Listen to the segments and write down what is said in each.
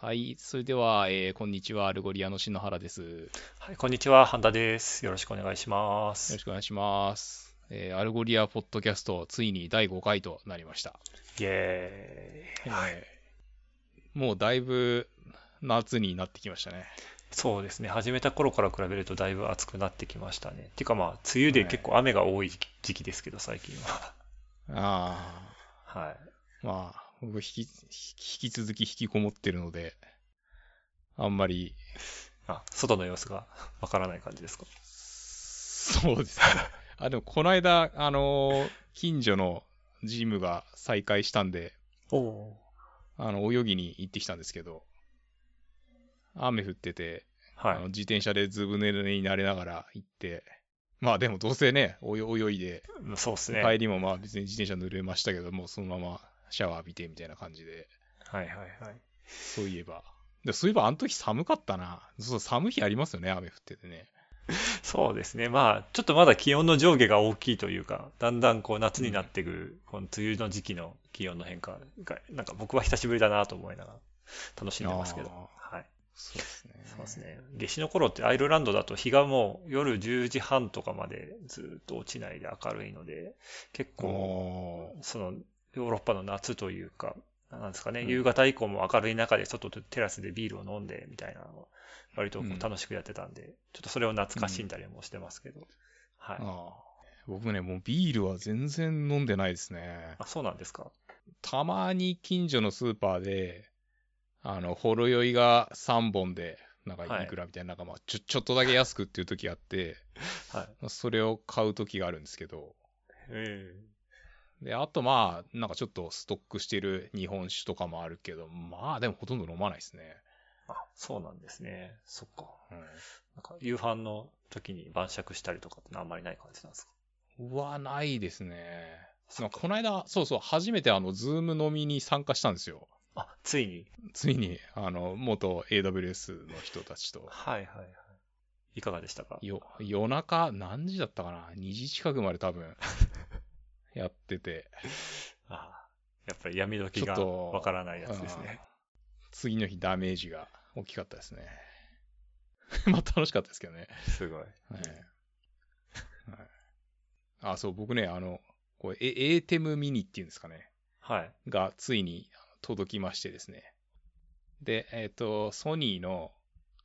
はい、それでは、えーこんにちは、アルゴリアの篠原です。はい、こんにちは、半田です。よろしくお願いします。よろしくお願いします。えーアルゴリアポッドキャスト、ついに第5回となりました。イエーイ。はい。えーもうだいぶ夏になってきましたね。そうですね。始めた頃から比べるとだいぶ暑くなってきましたね。っていうかまあ、梅雨で結構雨が多い時期ですけど、最近は。あ はい。あ、まあ、僕引き、引き続き引きこもってるので、あんまり、あ、外の様子がわからない感じですか？そうですね。あ、でもこの間、あのー近所のジムが再開したんで、おおあの、泳ぎに行ってきたんですけど、雨降ってて、ー。はあのい。自転車でずぶ濡れになれながら行って、まあでもどうせね、泳泳いで、うんそうですね。帰りもまあ別に自転車濡れましたけど、もうそのままシャワー浴びてみたいな感じで、はいはいはい。そういえば。でそういえばあの時寒かったな。そう、寒い日ありますよね、雨降っててね。そうですね。まあ、ちょっとまだ気温の上下が大きいというか、だんだんこう夏になってくる、この梅雨の時期の気温の変化が、なんか僕は久しぶりだなと思いながら楽しんでますけど。あはい。そうですね。そうですね。夏至の頃ってアイルランドだと日がもう夜10時半とかまでずっと落ちないで明るいので、結構、おそのヨーロッパの夏というか、なんですかね、うん夕方以降も明るい中で外でテラスでビールを飲んでみたいなのを割と楽しくやってたんで、ちょっとそれを懐かしんだりもしてますけど。はい。ああ僕ね、もうビールは全然飲んでないですね。あ、そうなんですか？たまに近所のスーパーで、あの、ほろ酔いが3本で、なんかはいいくらみたいな、なんかまあ、ちょ、ちょっとだけ安くっていう時があって、はい。まあそれを買う時があるんですけど、えで、あとまあ、なんかちょっとストックしてる日本酒とかもあるけど、まあでもほとんど飲まないですね。あ、そうなんですね。そっか。うんなんか夕飯の時に晩酌したりとかってのはあんまりない感じなんですか？うわ、ないですね。この間、そうそう、初めてあの、ズーム飲みに参加したんですよ。あ、ついに。ついに、あの、元 AWS の人たちと。はいはいはい。いかがでしたか？よ、夜中、何時だったかな ?2 時近くまで多分、やってて。あやっぱり闇時がわからないやつですね。うん次の日ダメージが大きかったですね。まあ楽しかったですけどね。すごい。はい。はい、あ、そう、僕ね、あの、これ、エ ATEM ミニっていうんですかね。はい。がついに届きましてですね。で、えっ、と、ソニーの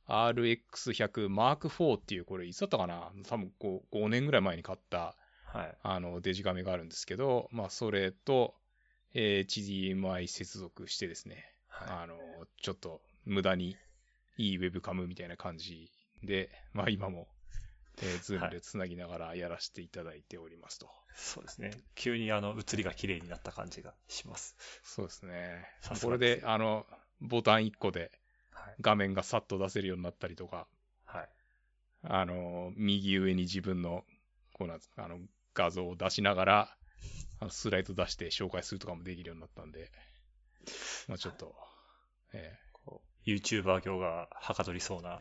RX100 Mark IV っていう、これいつだったかな？多分 5, 5年ぐらい前に買ったはい。あのデジカメがあるんですけど、まあそれと、えー HDMI 接続してですね、はあの、ちょっと無駄にいいウェブカムみたいな感じで、まあ今も、えー、ズームでつなぎながらやらせていただいておりますと。い。そうですね。急にあの、映りが綺麗になった感じがします。そうですねこれがであの、ボタン1個ではい。画面がさっと出せるようになったりとか、はい。あの、右上に自分の、こうなんですかあの、画像を出しながら、あのスライド出して紹介するとかもできるようになったんで、まあちょっと、ええこう YouTuber 業がはかどりそうな。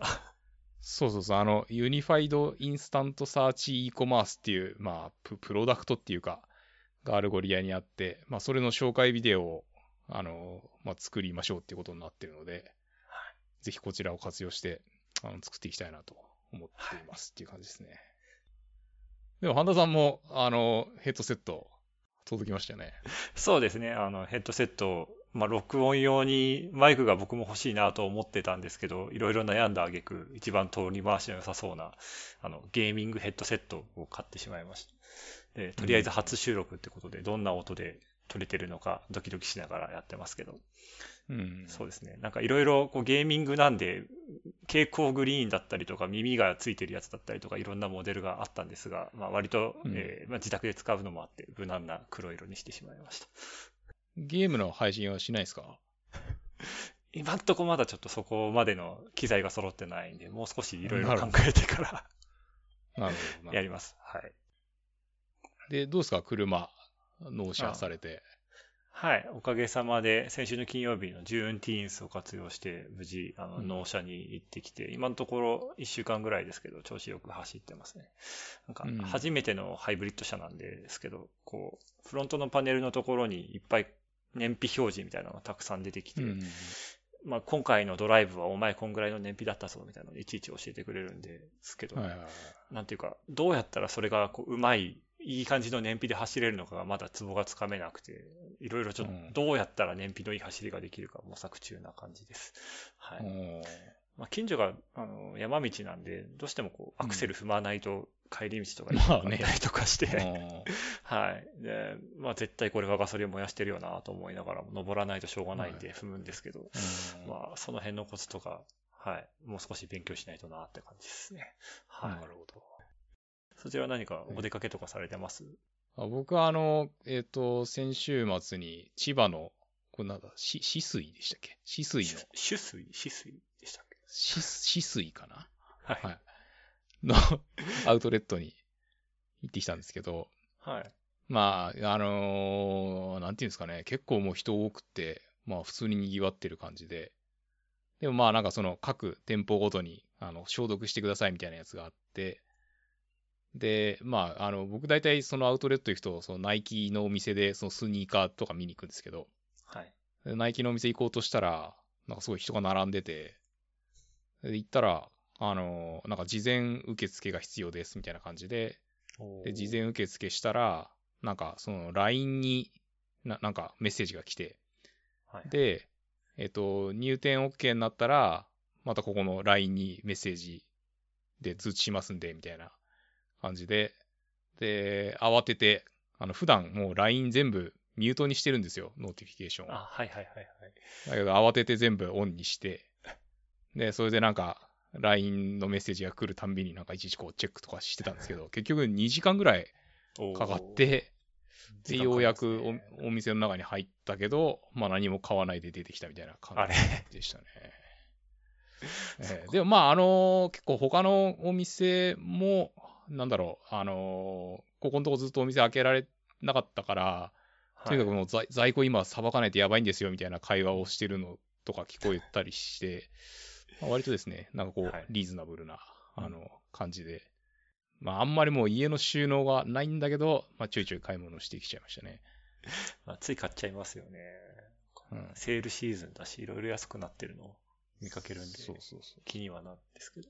そうそうそう、あの、ユニファイドインスタントサーチ e コマースっていう、まあプ、プロダクトっていうか、が Algolia にあって、まあ、それの紹介ビデオを、あの、まあ、作りましょうっていうことになってるので、ぜひこちらを活用して、あの、作っていきたいなと思っていますっていう感じですね。でも、半田さんも、あの、ヘッドセット、届きましたよね。そうですね。あの、ヘッドセット、まあ、録音用にマイクが僕も欲しいなと思ってたんですけど、いろいろ悩んだ挙句、一番通り回しの良さそうな、あの、ゲーミングヘッドセットを買ってしまいました。で、とりあえず初収録ってことで、どんな音で撮れてるのか、ドキドキしながらやってますけど。うん。そうですね。なんかいろいろこうゲーミングなんで、蛍光グリーンだったりとか、耳がついてるやつだったりとか、いろんなモデルがあったんですが、まあ、割と、うんえーまあ、自宅で使うのもあって、無難な黒色にしてしまいました。ゲームの配信はしないですか？今んとこまだちょっとそこまでの機材が揃ってないんで、もう少しいろいろ考えてから。やります。はい。で、どうですか？車、納車されて。はい。おかげさまで、先週の金曜日のジューンティーンスを活用して、無事、あの、うん納車に行ってきて、今のところ1週間ぐらいですけど、調子よく走ってますね。なんかうん、初めてのハイブリッド車なんですけど、こう、フロントのパネルのところにいっぱい燃費表示みたいなのがたくさん出てきて、うん。まあ、今回のドライブはお前こんぐらいの燃費だったぞみたいなのをいちいち教えてくれるんですけど、はいはいはい。なんていうか、どうやったらそれがこううまい、いい感じの燃費で走れるのかがまだツボがつかめなくて、いろいろちょっとうんどうやったら燃費のいい走りができるか模索中な感じです。はい。まあ、近所があの山道なんで、どうしてもこうアクセル踏まないと帰り道とか行ったりとかして、はい。で、まあ絶対これはガソリン燃やしてるよなと思いながらも、登らないとしょうがないんで踏むんですけど、うんまあその辺のコツとか、はい。もう少し勉強しないとなって感じですね。はい。なるほど。そちらは何かお出かけとかされてます、あ僕はあの、えっ、と、先週末に千葉の、これなんだ、し、止水でしたっけ？止水の、酒水？酒水でしたっけ？し止水かな？はい。はい。の アウトレットに行ってきたんですけど、はい。まあ、あのーなんていうんですかね、結構もう人多くって、まあ普通に賑わってる感じで、でもまあなんかその各店舗ごとにあの消毒してくださいみたいなやつがあって、で、まああの僕大体そのアウトレット行くと、そのナイキのお店でそのスニーカーとか見に行くんですけど、はい。でナイキのお店行こうとしたら、なんかすごい人が並んでて、で行ったら、あのーなんか事前受付が必要ですみたいな感じで、で、事前受付したら、なんかその LINE にななんかメッセージが来て、はい、で、えっと、入店 OK になったら、またここの LINE にメッセージで通知しますんで、みたいな感じで、で、慌てて、あの、普段もう LINE 全部ミュートにしてるんですよ、 notification を。あ、はいはいはいはい。だけど慌てて全部オンにして、で、それでなんか、LINE のメッセージが来るたんびになんかいちいちこうチェックとかしてたんですけど、結局2時間ぐらいかかっ、て、で、ようやくおお店の中に入ったけど、まあ何も買わないで出てきたみたいな感じでしたね。えーでもまあ、あのー結構他のお店も、なんだろう、あのーここのとこずっとお店開けられなかったから、とにかくはいもう在在庫今さばかないとやばいんですよみたいな会話をしてるのとか聞こえたりして、まあ割とですね、なんかこうはい、リーズナブルな、あの、感じで、まああんまりもう家の収納がないんだけど、まあちょいちょい買い物してきちゃいましたね。まあ、つい買っちゃいますよね。うん。セールシーズンだし、いろいろ安くなってるの。を見かけるんで、そうそうそう。気にはなるんですけど。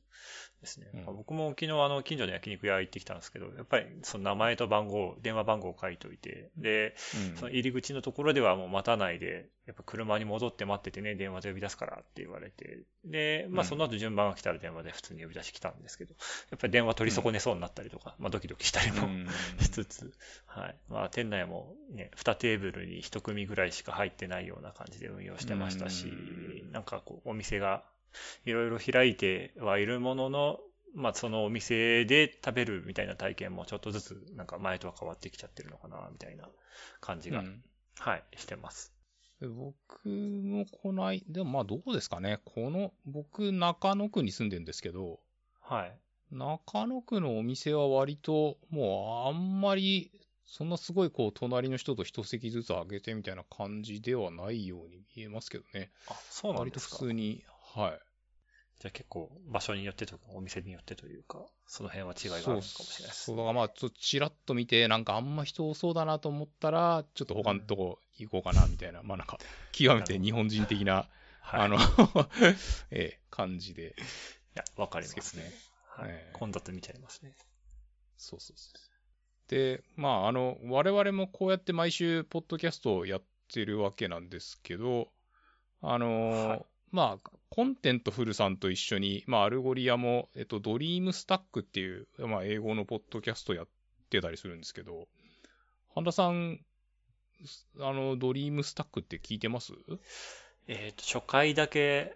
ですね。うんまあ僕も昨日あの近所の焼肉屋行ってきたんですけど、やっぱりその名前と番号、電話番号を書いといて、で、うんその入り口のところではもう待たないで、やっぱ車に戻って待っててね、電話で呼び出すからって言われて、で、まうんあその後順番が来たら電話で普通に呼び出し来たんですけど、やっぱり電話取り損ねそうになったりとか、まあドキドキしたりもうんしつつ、はい。まあ店内もね、2テーブルに1組ぐらいしか入ってないような感じで運用してましたしう、んなんかこうお店がいろいろ開いてはいるものの、まあそのお店で食べるみたいな体験もちょっとずつなんか前とは変わってきちゃってるのかな、みたいな感じが、うんはい、してます。で僕もこない、でもまあどうですかね。この、僕中野区に住んでるんですけど、はい。中野区のお店は割ともうあんまりそんなすごいこう隣の人と一席ずつ上げてみたいな感じではないように見えますけどね。あ、そうなん割とですか。普通に、はい。じゃあ結構場所によってとかお店によってというか、その辺は違いがあるかもしれないですそう、だからまあ、ちょっとちらっと見て、なんかあんま人多そうだなと思ったら、ちょっと他のとこ行こうかな、みたいな、まあなんか、極めて日本人的な、はい。あのい ええ、感じで。や、わかりますね。はいええ混雑見ちゃいますね。そうそうそう。で、まあ、あの、我々もこうやって毎週、ポッドキャストをやってるわけなんですけど、あのーはいまあ、 Contentful さんと一緒に、まあ、 Algolia も、えっと、 DreamStack っていう、まあ、英語のポッドキャストやってたりするんですけど、半田さん、あの、 DreamStack って聞いてます？えっ、と、初回だけ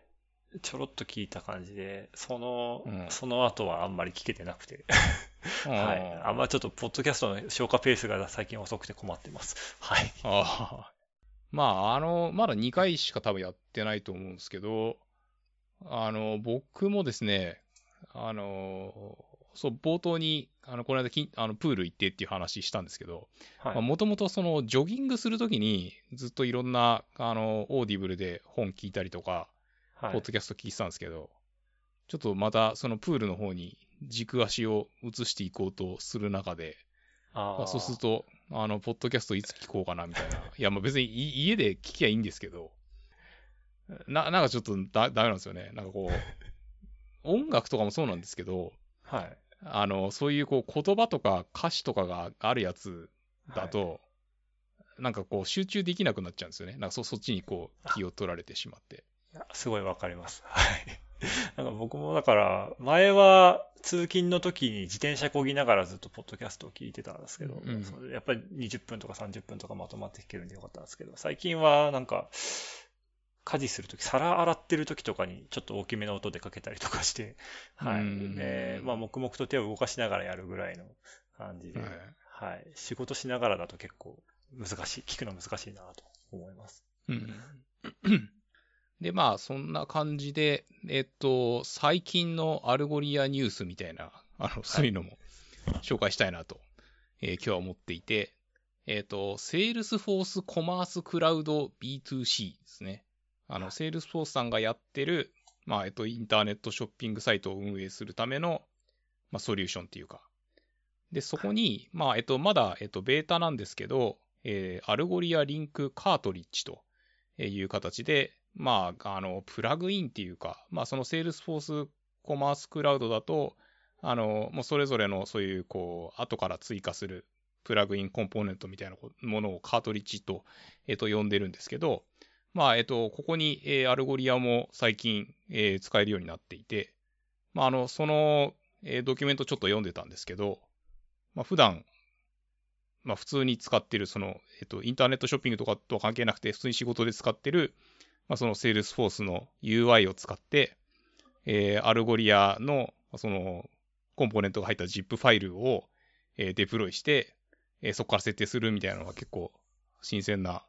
ちょろっと聞いた感じで、その、うんその後はあんまり聞けてなくて、はい。あんまちょっと、ポッドキャストの消化ペースが最近遅くて困ってます。はい。ああ。まあ、あの、まだ2回しか多分やってないと思うんですけど、あの、僕もですね、あの、そう、冒頭に、あの、この間き、あの、プール行ってっていう話したんですけど、はい。もともとその、ジョギングするときに、ずっといろんな、あの、 Audible で本聞いたりとか、はいポッドキャスト聞いてたんですけど、ちょっとまたそのプールの方に軸足を移していこうとする中で、あそうすると、あの、ポッドキャストいつ聞こうかなみたいな。いや、まあ別にい家で聞きゃいいんですけど、な、なんかちょっとだ、ダメなんですよね。なんかこう、音楽とかもそうなんですけど、はい。あの、そういうこう言葉とか歌詞とかがあるやつだと、なんかこう集中できなくなっちゃうんですよね。なんかそそっちにこう気を取られてしまって。いやすごいわかります。はい。なんか僕もだから、前は通勤の時に自転車こぎながらずっとポッドキャストを聞いてたんですけど、うんやっぱり20分とか30分とかまとまって聞けるんでよかったんですけど、最近はなんか、家事するとき、皿洗ってるときとかにちょっと大きめの音でかけたりとかして、はい。うんで、まあ黙々と手を動かしながらやるぐらいの感じで、はいはい。仕事しながらだと結構難しい、聞くの難しいなと思います。うん。で、まあ、そんな感じで、えっと、最近の Algolia ニュースみたいな、あの、そういうのも紹介したいなと、えー今日は思っていて、えっと、Salesforce Commerce Cloud B2C ですね。あの、Salesforce さんがやってる、まあ、えっと、インターネットショッピングサイトを運営するための、まあ、ソリューションっていうか。で、そこに、まあ、えっと、まだ、えっと、ベータなんですけど、えー Algolia Link Cartridge という形で、まあ、あの、プラグインっていうか、まあ、その Salesforce Commerce Cloud だと、あの、もうそれぞれのそういう、こう、後から追加するプラグインコンポーネントみたいなものをカートリッジと、えっと、呼んでるんですけど、まあ、えっと、ここに、えー Algolia も最近、えー使えるようになっていて、まあ、あの、その、えードキュメントちょっと読んでたんですけど、まあ、普段、まあ、普通に使ってる、その、えっと、インターネットショッピングとかとは関係なくて、普通に仕事で使ってる、まあ、その Salesforce の UI を使って、えー Algolia の、その、コンポーネントが入った ZIP ファイルを、えーデプロイして、えーそこから設定するみたいなのが結構新鮮な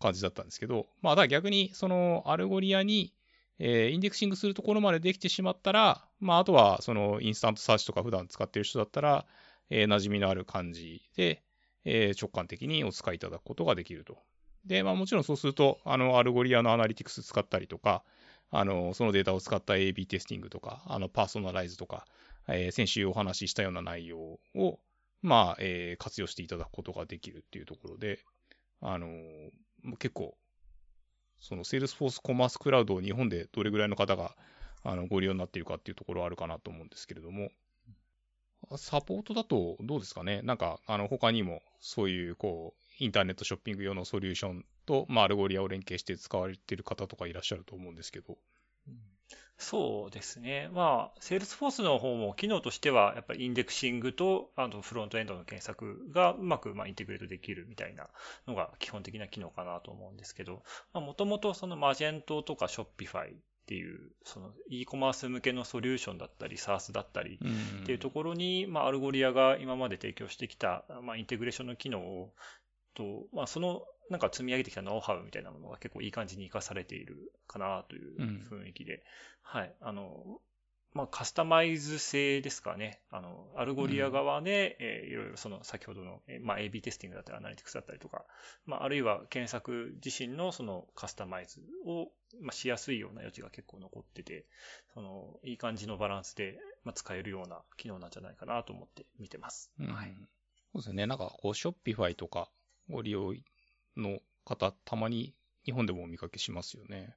感じだったんですけど、まあ、だ逆に、その、 Algolia に、えー indexing するところまでできてしまったら、まあ、あとは、その、 InstantSearch とか普段使ってる人だったら、えー馴染みのある感じで、えー直感的にお使いいただくことができると。で、まあもちろんそうすると、あの、 Algolia の Analytics 使ったりとか、あの、そのデータを使った AB テスティングとか、あの、パーソナライズとか、えー先週お話ししたような内容を、まあ、えー活用していただくことができるっていうところで、あのー結構、その Salesforce Commerce Cloud を日本でどれぐらいの方があのご利用になっているかっていうところはあるかなと思うんですけれども、サポートだとどうですかね？なんか、あの、他にもそういう、こう、インターネットショッピング用のソリューションと、まあ、 Algolia を連携して使われている方とかいらっしゃると思うんですけど。そうですね。まあ、Salesforce の方も機能としては、やっぱり indexing と、あとフロントエンドの検索がうまくまあ integrate できるみたいなのが基本的な機能かなと思うんですけど、まあもともとその Magento とか Shopify っていう、その e コマース向けのソリューションだったり、SaaS だったり、っていうところに、まあ、 Algolia が今まで提供してきた、まあ、 integration の機能を、と、まあ、その、なんか積み上げてきたノウハウみたいなものが結構いい感じに活かされているかなという雰囲気で、はい。あの、まあ、カスタマイズ性ですかね。あの、 Algolia 側で、えーいろいろその先ほどの、えーまあ、AB テスティングだったり analytics だったりとか、まあ、あるいは検索自身のそのカスタマイズを、まあ、しやすいような余地が結構残ってて、その、いい感じのバランスで、まあ、使えるような機能なんじゃないかなと思って見てます。うんはい。そうですね。なんか、こう、Shopify とかご利用の方、たまに日本でもお見かけしますよね。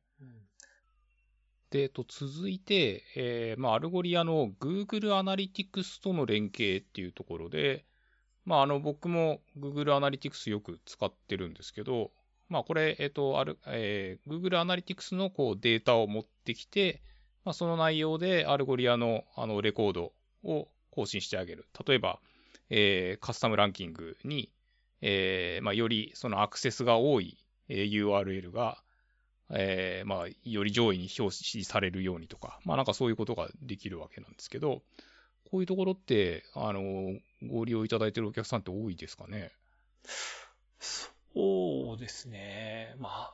で、えっと、続いて、えーまあ、 Algolia の Google Analytics との連携っていうところで、まあ、あの、僕も Google Analytics よく使ってるんですけど、まあ、これ、えっと、ある、えー Google Analytics のこうデータを持ってきて、まあ、その内容で Algolia のあのレコードを更新してあげる。例えば、えーカスタムランキングに、えーまあ、よりそのアクセスが多い、URL が、えーまあ、より上位に表示されるようにとか、まあなんかそういうことができるわけなんですけど、こういうところって、あの、ご利用いただいているお客さんって多いですかね？そうですね。まあ、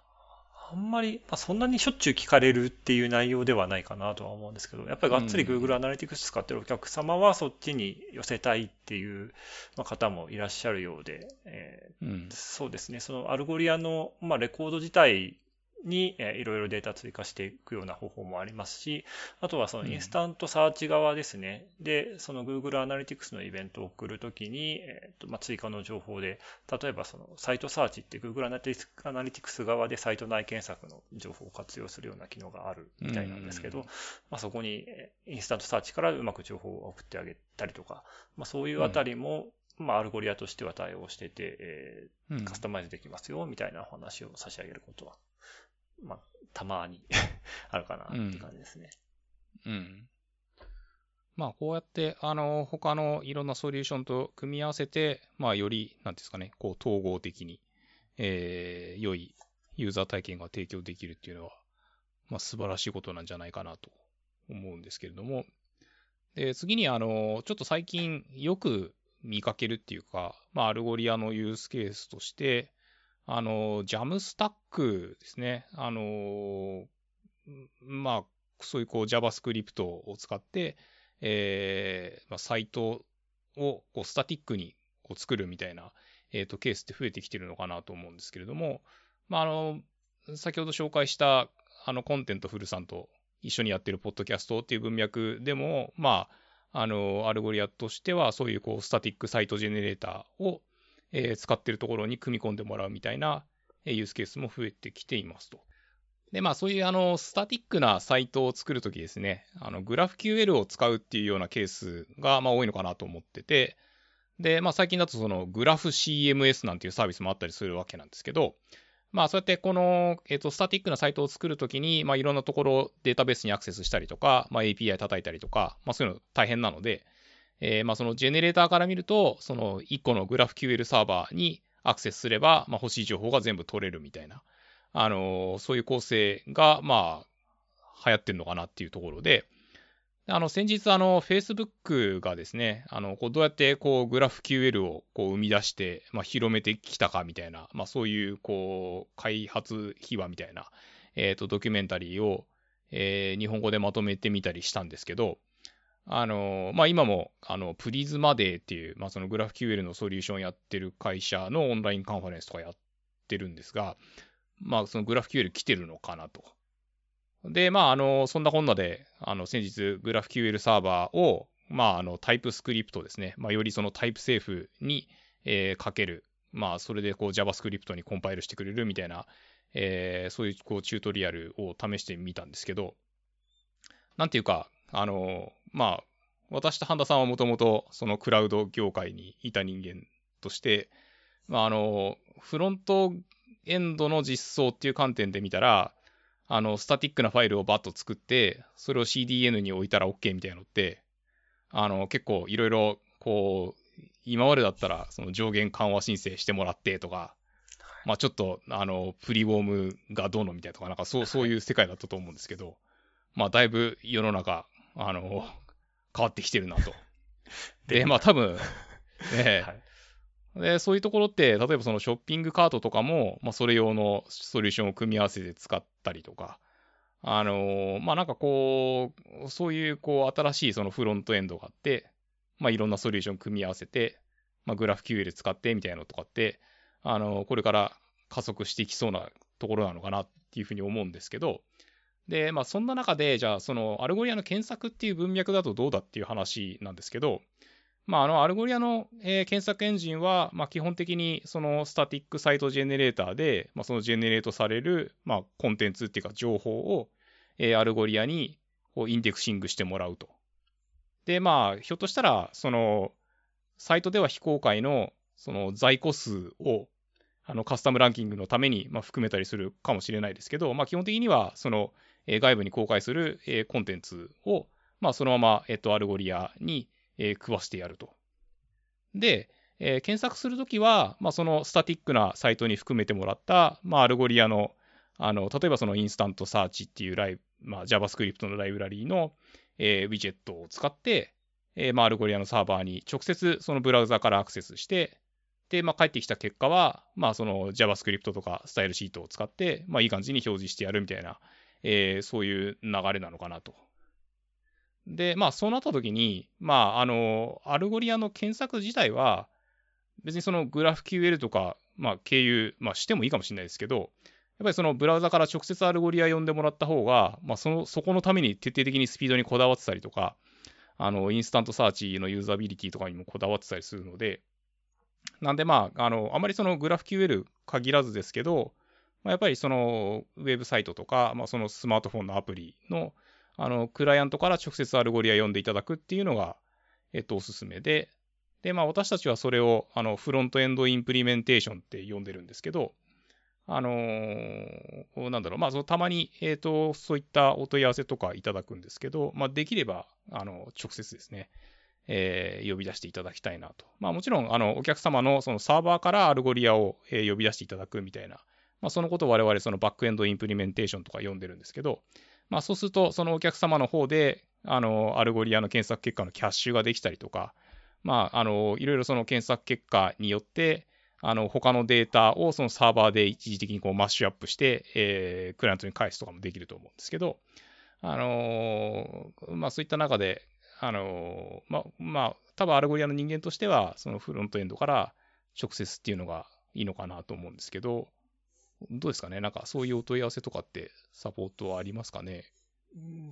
あんまり、まあ、そんなにしょっちゅう聞かれるっていう内容ではないかなとは思うんですけど、やっぱりがっつりうん Google Analytics 使ってるお客様はそっちに寄せたいっていうまあ方もいらっしゃるようで、えうんー。そうですね、その Algolia の、まあ、レコード自体に、えー、いろいろデータ追加していくような方法もありますし、あとはその InstantSearch 側ですね。うん、で、その Google Analytics のイベントを送るときに、えーとまあ、追加の情報で、例えばそのサイトサーチって Google Analytics 側でサイト内検索の情報を活用するような機能があるみたいなんですけど、まあ、そこにInstantSearch からうまく情報を送ってあげたりとか、まあ、そういうあたりも、まあ、 Algolia としては対応してて、えー、カスタマイズできますよ、みたいなお話を差し上げることはまあ、たまに あるかなって感じですね。うん。うん、まあ、こうやって、あの、他のいろんなソリューションと組み合わせて、まあ、より、なんですかね、こう、統合的に、えー、良いユーザー体験が提供できるっていうのは、まあ、素晴らしいことなんじゃないかなと思うんですけれども、で、次に、あの、ちょっと最近よく見かけるっていうか、まあ、 Algolia のユースケースとして、あの、 Jamstack ですね。あの、まあ、そういうこう JavaScript を使って、えーまあ、サイトをこうスタティックにこう作るみたいな、えーと、ケースって増えてきてるのかなと思うんですけれども、まあ、あの、先ほど紹介したあの Contentful さんと一緒にやってるポッドキャストっていう文脈でも、まあ、あの、 Algolia としてはそういうこう static site generator をえー、使ってるところに組み込んでもらうみたいな、えユースケースも増えてきていますと。で、まあそういうあの、スタティックなサイトを作るときですね、あの、 GraphQL を使うっていうようなケースが、まあ多いのかなと思ってて、で、まあ最近だとその、グラフ CMS なんていうサービスもあったりするわけなんですけど、まあそうやってこの、えっ、ー、と、スタティックなサイトを作るときに、まあいろんなところデータベースにアクセスしたりとか、まあ API 叩いたりとか、まあそういうの大変なので、えー、まあそのジェネレーターから見ると、その1個のグラフ QL サーバーにアクセスすれば、まあ、欲しい情報が全部取れるみたいな、あのー、そういう構成が、まあ、流行ってるのかなっていうところで、あの、先日、あの、Facebook がですね、あの、こうどうやって、こう、グラフ QL を、こう、生み出して、まあ、広めてきたかみたいな、まあ、そういう、こう、開発秘話みたいな、えっ、ー、と、ドキュメンタリーを、えー、日本語でまとめてみたりしたんですけど、あの、まあ、今も、あの、プリズマデーっていう、まあ、そのグラフ QL のソリューションやってる会社のオンラインカンファレンスとかやってるんですが、まあ、そのグラフ QL 来てるのかなと。で、まあ、あの、そんなこんなで、あの、先日、グラフ QL サーバーを、まあ、あの、タイプスクリプトですね。まあ、よりそのタイプセーフに、えー、かける。まあ、それで、こう、JavaScript にコンパイルしてくれるみたいな、えー、そういう、こう、チュートリアルを試してみたんですけど、なんていうか、あの、まあ、私と半田さんはもともとそのクラウド業界にいた人間として、まあ、あの、フロントエンドの実装っていう観点で見たら、あの、スタティックなファイルをバッと作って、それを CDN に置いたら OK みたいなのって、あの、結構いろいろ、こう、今までだったら、その上限緩和申請してもらってとか、まあちょっと、あの、プリウォームがどうのみたいとか、なんかそう、そういう世界だったと思うんですけど、まあだいぶ世の中、あの、変わってきてるなと。で、まあ多分、ね、はい、で、そういうところって、例えばそのショッピングカートとかも、まあそれ用のソリューションを組み合わせて使ったりとか、あのまあなんかこう、そういうこう新しいそのフロントエンドがあって、まあいろんなソリューション組み合わせて、まあグラフ QL 使ってみたいなのとかって、あのこれから加速していきそうなところなのかなっていうふうに思うんですけど、で、まあ、そんな中で、じゃあ、その、 Algolia の検索っていう文脈だとどうだっていう話なんですけど、まあ、あの、 Algolia の、えー、検索エンジンは、まあ、基本的に、その、 static site generator で、まあ、そのジェネレートされる、まあ、コンテンツっていうか、情報を、えー、 Algolia に、こう、インデクシングしてもらうと。で、まあ、ひょっとしたら、その、サイトでは非公開の、その、在庫数を、あの、カスタムランキングのために、まあ、含めたりするかもしれないですけど、まあ、基本的には、その、え外部に公開する、えコンテンツを、まあ、そのまま、えっと、 Algolia に、え食わしてやると。で、え検索するときは、まあ、そのスタティックなサイトに含めてもらった、まあ、 Algolia の、あの、例えばその InstantSearch っていうライ、まあ、JavaScript のライブラリーの、えー、ウィジェットを使って、えー、まあ、 Algolia のサーバーに直接そのブラウザからアクセスして、で、まあ、返ってきた結果は、まあ、その JavaScript とかスタイルシートを使って、まあ、いい感じに表示してやるみたいな、えー、そういう流れなのかなと。で、まあ、そうなった時に、まあ、あの、 Algolia の検索自体は、別にそのグラフ QL とか、まあ、経由、まあ、してもいいかもしれないですけど、やっぱりそのブラウザから直接 Algolia 呼んでもらった方が、まあ、その、そこのために徹底的にスピードにこだわってたりとか、あの、 InstantSearch のユーザビリティとかにもこだわってたりするので、なんでまあ、あの、あまりそのグラフ QL 限らずですけど、まあ、やっぱりそのウェブサイトとか、まあ、そのスマートフォンのアプリの、あの、クライアントから直接 Algolia 呼んでいただくっていうのが、えっと、おすすめで、で、まあ、私たちはそれを、あの、 front-end implementation って呼んでるんですけど、あのー、なんだろう、まあ、そのたまに、えっ、ー、と、そういったお問い合わせとかいただくんですけど、まあ、できれば、あの、直接ですね、えー、呼び出していただきたいなと。まあ、もちろん、あの、お客様のそのサーバーから Algolia を、えー、呼び出していただくみたいな、まあ、そのことを我々、その back-end implementation とか呼んでるんですけど、まあ、そうすると、そのお客様の方で、あの、 Algolia の検索結果のキャッシュができたりとか、まあ、あの、いろいろその検索結果によって、あの、他のデータをそのサーバーで一時的にこうマッシュアップして、えー、クライアントに返すとかもできると思うんですけど、あのー、まあそういった中で、あのー、まあ、まあ、多分 Algolia の人間としては、そのフロントエンドから直接っていうのがいいのかなと思うんですけど、どうですかね？なんかそういうお問い合わせとかってサポートはありますかね？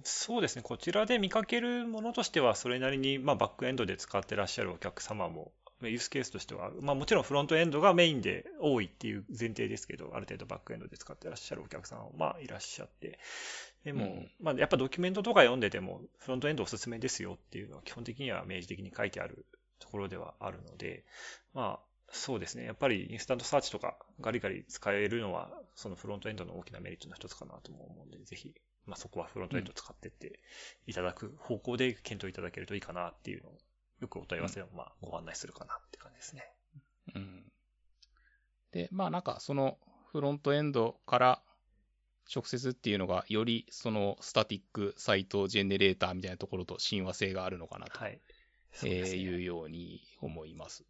そうですね。こちらで見かけるものとしては、それなりに、まあ、バックエンドで使ってらっしゃるお客様もユースケースとしては、まあもちろんフロントエンドがメインで多いっていう前提ですけど、ある程度バックエンドで使ってらっしゃるお客さんは、まあいらっしゃって、でも、うん、まあやっぱドキュメントとか読んでても、フロントエンドおすすめですよっていうのは基本的には明示的に書いてあるところではあるので、まあそうですね。やっぱり InstantSearch とかガリガリ使えるのは、そのフロントエンドの大きなメリットの一つかなとも思うんで、ぜひ、まあそこはフロントエンド使ってっていただく方向で検討いただけるといいかなっていうのをよくお問い合わせをまあご案内するかなって感じですね。うん。で、まあなんかそのフロントエンドから直接っていうのがよりその static site generator みたいなところと親和性があるのかなと、はいえいうように思います。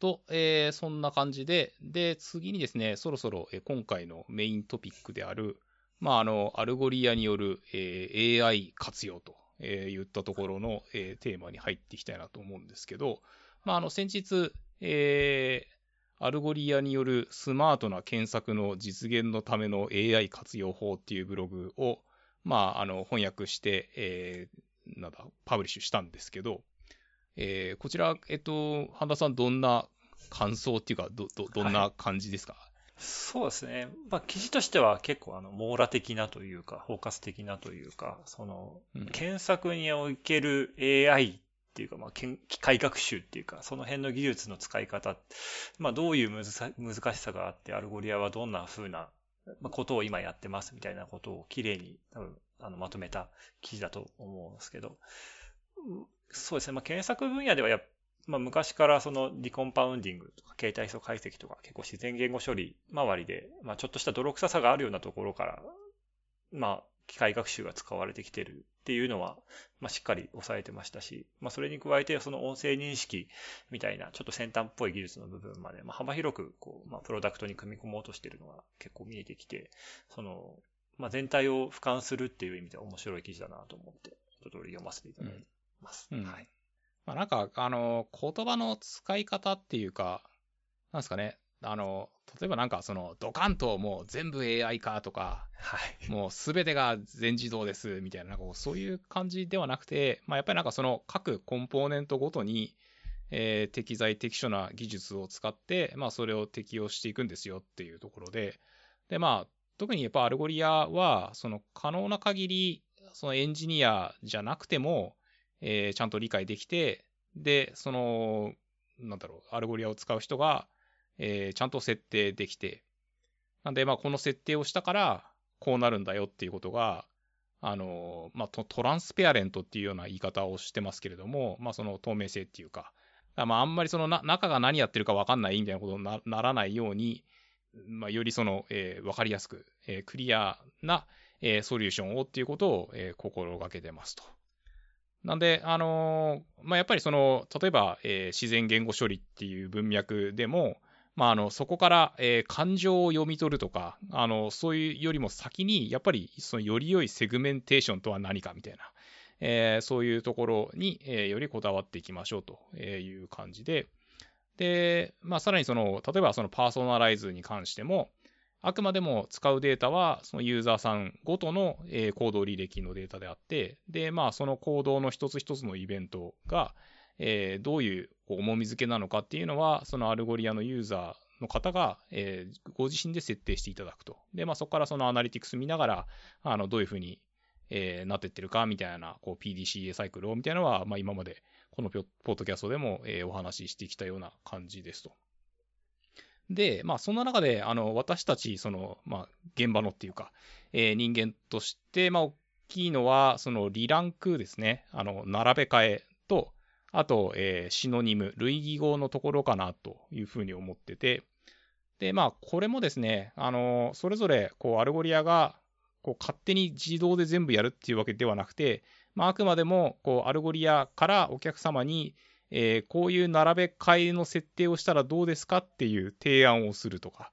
と、えー、そんな感じで、で、次にですね、そろそろ、え今回のメイントピックである、まあ、あの、 Algolia による、えー、AI 活用とえー、言ったところの、えー、テーマに入っていきたいなと思うんですけど、まあ、あの、先日、えー、 Algolia によるスマートな検索の実現のための AI 活用法っていうブログを、まあ、あの、翻訳して、えー、なんだ、 publish したんですけど、えー、こちら、えっと、半田さん、どんな感想っていうか、ど、ど、どんな感じですか、はいそうですね。まあ、記事としては結構あの網羅的なというか、包括的なというか、その、検索における AI っていうか、まあ、機械学習っていうか、その辺の技術の使い方、まあ、どういう難しさがあって、 Algolia はどんな風なことを今やってますみたいなことをきれいに多分あのまとめた記事だと思うんですけど、そうですね。まあ、検索分野ではやっまあ、昔からそのディコンパウンディングとか形態素解析とか結構自然言語処理周りで、まあ、ちょっとした泥臭さがあるようなところから、まあ、機械学習が使われてきてるっていうのは、まあ、しっかり抑えてましたし、まあ、それに加えてその音声認識みたいなちょっと先端っぽい技術の部分まで、まあ、幅広くこう、まあ、プロダクトに組み込もうとしてるのが結構見えてきて、その、まあ、全体を俯瞰するっていう意味では面白い記事だなと思って、一通り読ませていただいてます。うん、はい。まあ、なんか、あの、言葉の使い方っていうか、なんですかね、あの、例えばなんかそのドカンともう全部 AI 化とか、はい、もうすべてが全自動ですみたいな、なんかそういう感じではなくて、まあやっぱりなんかその各コンポーネントごとに、えー、適材適所な技術を使って、まあそれを適用していくんですよっていうところで、でまあ特にやっぱ Algolia は、その可能な限り、そのエンジニアじゃなくても、えー、ちゃんと理解できて、で、その、なんだろう、 Algolia を使う人が、えー、ちゃんと設定できて、なんで、まあ、この設定をしたから、こうなるんだよっていうことが、あの、まあ、 transparent っていうような言い方をしてますけれども、まあ、その透明性っていうか、まあ、あんまりそのな中が何やってるか分かんないみたいなことにならないように、まあ、よりその、えー、分かりやすく、えー、クリアな、えー、ソリューションをっていうことを、えー、心がけてますと。なんで、あのー、まあ、やっぱりその、例えば、えー、自然言語処理っていう文脈でも、まあ、あの、そこから、えー、感情を読み取るとか、あの、そういうよりも先に、やっぱり、その、より良いセグメンテーションとは何かみたいな、えー、そういうところに、えー、よりこだわっていきましょうという感じで、で、まあ、さらにその、例えばそのパーソナライズに関しても、あくまでも使うデータは、そのユーザーさんごとの、行動履歴のデータであって、で、まあ、その行動の一つ一つのイベントが、え、どういう重み付けなのかっていうのは、その Algolia のユーザーの方が、え、ご自身で設定していただくと。で、まあ、そこからそのアナリティクス見ながら、あの、どういうふうに、え、なってってるかみたいな、こう、PDCA サイクルをみたいなのは、まあ、今までこのポッドキャストでも、え、お話ししてきたような感じですと。で、まあ、そんな中で、あの、私たち、その、まあ、現場のっていうか、えー、人間として、まあ、大きいのは、その、 rerank ですね。あの、並べ替えと、あと、えー、シノニム、類義語のところかなというふうに思ってて、で、まあ、これもですね、あの、それぞれ、こう、 Algolia が、こう、勝手に自動で全部やるっていうわけではなくて、まあ、あくまでも、こう、 Algolia からお客様に、えー、こういう並べ替えの設定をしたらどうですかっていう提案をするとか。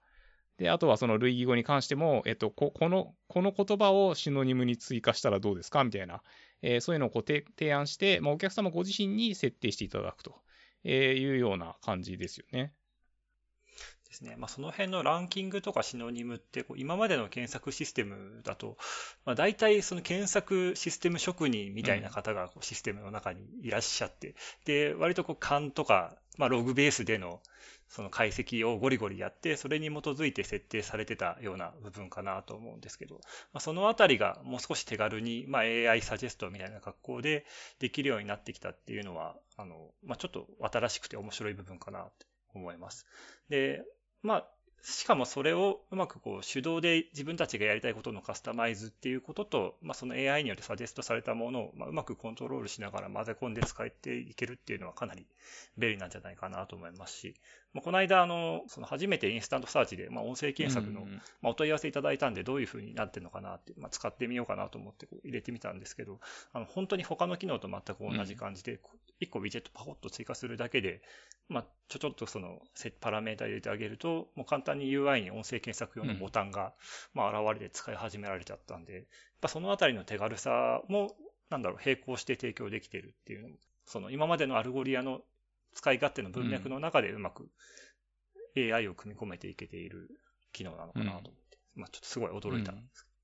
で、あとはその類義語に関しても、えっと、ここの、この言葉をシノニムに追加したらどうですかみたいな、えー、そういうのをこう提案して、まあ、お客様ご自身に設定していただくとえいうような感じですよね。ですね。まあ、その辺のランキングとかシノニムって、こう今までの検索システムだと、まあ、大体その検索システム職人みたいな方がこうシステムの中にいらっしゃって、うん、で、割とこう勘とか、まあ、ログベースでのその解析をゴリゴリやって、それに基づいて設定されてたような部分かなと思うんですけど、まあ、そのあたりがもう少し手軽に、まあ、AI サジェストみたいな格好でできるようになってきたっていうのは、あの、まあ、ちょっと新しくて面白い部分かなと思います。で、まあ、しかもそれをうまくこう手動で自分たちがやりたいことのカスタマイズっていうことと、まあ、その AI によってサジェストされたものを、まあ、うまくコントロールしながら混ぜ込んで使っていけるっていうのはかなり便利なんじゃないかなと思いますし、まあ、この間、あの、その初めて InstantSearch で、まあ、音声検索の、まあ、お問い合わせいただいたんで、どういうふうになってるのかなって、まあ、使ってみようかなと思って入れてみたんですけど、あの、本当に他の機能と全く同じ感じで、1個ウィジェットパコッと追加するだけで、まあ、ちょちょっとその、パラメータ入れてあげると、もう簡単に UI に音声検索用のボタンが、まあ、現れて使い始められちゃったんで、やっぱそのあたりの手軽さも、なんだろう、並行して提供できてるっていうのも、その今までの Algolia の使い勝手の文脈の中でうまく AI を組み込めていけている機能なのかなと思って、うん、まあちょっとすごい驚いたんですけど。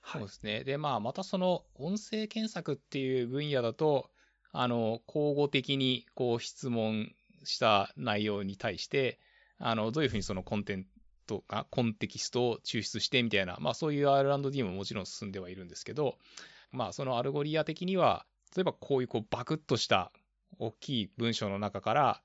はい、そうですね。で、まあまたその音声検索っていう分野だと、あの、口語的にこう質問した内容に対して、あの、どういうふうにそのコンテンツが、コンテキストを抽出してみたいな、まあそういう R&D ももちろん進んではいるんですけど、まあその Algolia 的には、例えばこういうこうバクッとした大きい文章の中から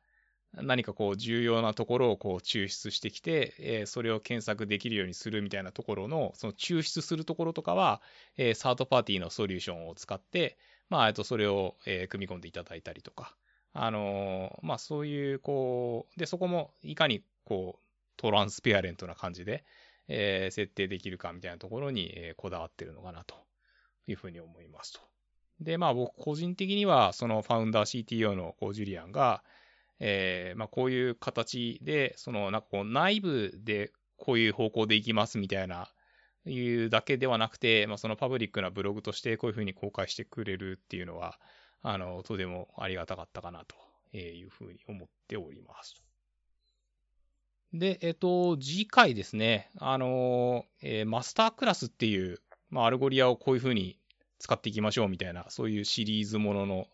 何かこう重要なところをこう抽出してきて、えー、それを検索できるようにするみたいなところの、その抽出するところとかは、えー、サードパーティーのソリューションを使って、まあ、えっと、それを、えー、組み込んでいただいたりとか、あのー、まあ、そういう、こう、で、そこもいかに、こう、トランスペアレントな感じで、えー、設定できるかみたいなところに、えー、こだわってるのかなというふうに思いますと。で、まあ僕個人的には、そのファウンダー CTO のこうジュリアンが、えー、まあこういう形で、そのなんかこう内部でこういう方向でいきますみたいな、いうだけではなくて、まあそのパブリックなブログとしてこういうふうに公開してくれるっていうのは、あの、とてもありがたかったかなというふうに思っております。で、えっと、次回ですね、あの、えー、マスタークラスっていう、まあ、 Algolia をこういうふうに使っていきましょうみたいな、そういうシリーズものの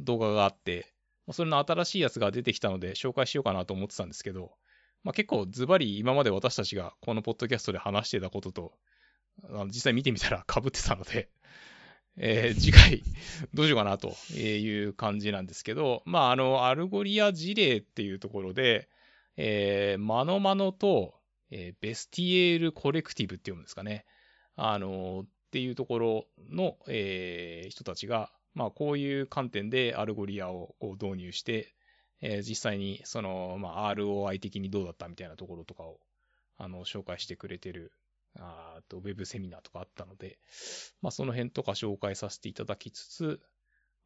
動画があって、それの新しいやつが出てきたので紹介しようかなと思ってたんですけど、まあ、結構ズバリ今まで私たちがこのポッドキャストで話してたことと、実際見てみたら被ってたので え、次回どうしようかなという感じなんですけど、まあ、あの、 Algolia 事例っていうところで、えー、 ManoMano と、えー、 Vestiaire Collective って読むんですかね。あの、っていうところの、えー、人たちが、まあ、こういう観点で Algolia をこう導入して、えー、実際にその、まあ、ROI 的にどうだったみたいなところとかを、あの、紹介してくれてるあと、ウェブセミナーとかあったので、まあ、その辺とか紹介させていただきつつ、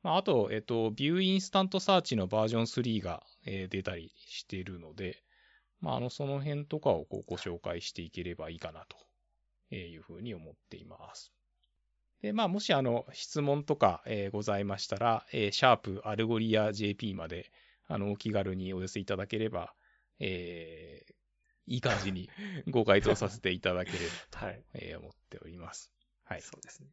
まあ、あと、えっと、 Vue InstantSearch のバージョン3が、えー、出たりしているので、まあ、あの、その辺とかをこうご紹介していければいいかなと。いうふうに思っています。で、まあ、もしあの、質問とか、えー、ございましたら、えー、シャープ Algolia JP まで、あの、お気軽にお寄せいただければ、えー、いい感じに ご回答させていただければと、はい。えー思っております。はい。そうですね。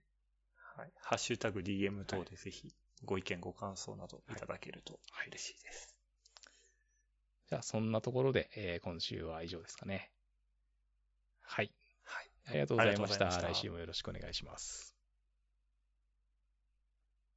はい。ハッシュタグ DM 等でぜひご意見ご感想などいただけると嬉しいです。じゃあ、そんなところで、えー今週は以上ですかね。はい。ありがとうございました来週もよろしくお願いします。